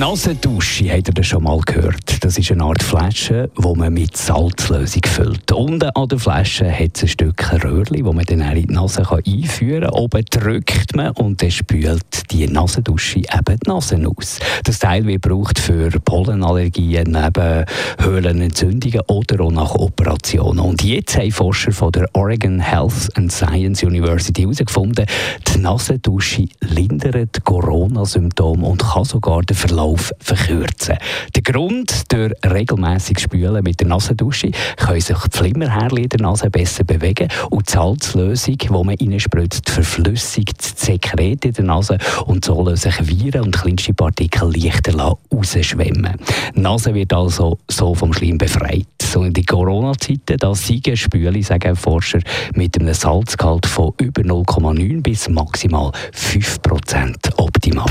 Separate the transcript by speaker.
Speaker 1: Nasendusche, habt ihr das schon mal gehört? Das ist eine Art Flasche, die man mit Salzlösung füllt. Unten an der Flasche hat es ein Stück Röhrchen, das man dann in die Nase einführen kann. Oben drückt man und dann spült die Nasendusche eben die Nase aus. Das Teil wird gebraucht für Pollenallergien, neben Höhlenentzündungen oder auch nach Operationen. Und jetzt haben Forscher von der Oregon Health and Science University herausgefunden, die Nasendusche lindert Corona-Symptome und kann sogar den Verlauf verkürzen. Der Grund, durch regelmäßiges Spülen mit der Nasendusche können sich die Flimmerhärchen der Nase besser bewegen und die Salzlösung, die man reinspritzt, verflüssigt das Sekret in der Nase und so lassen sich Viren und kleinste Partikel leichter rausschwemmen. Die Nase wird also so vom Schleim befreit. So in den Corona-Zeiten, da siegen Spüle, sagen Forscher, mit einem Salzgehalt von über 0,9 bis maximal 5 Prozent optimal.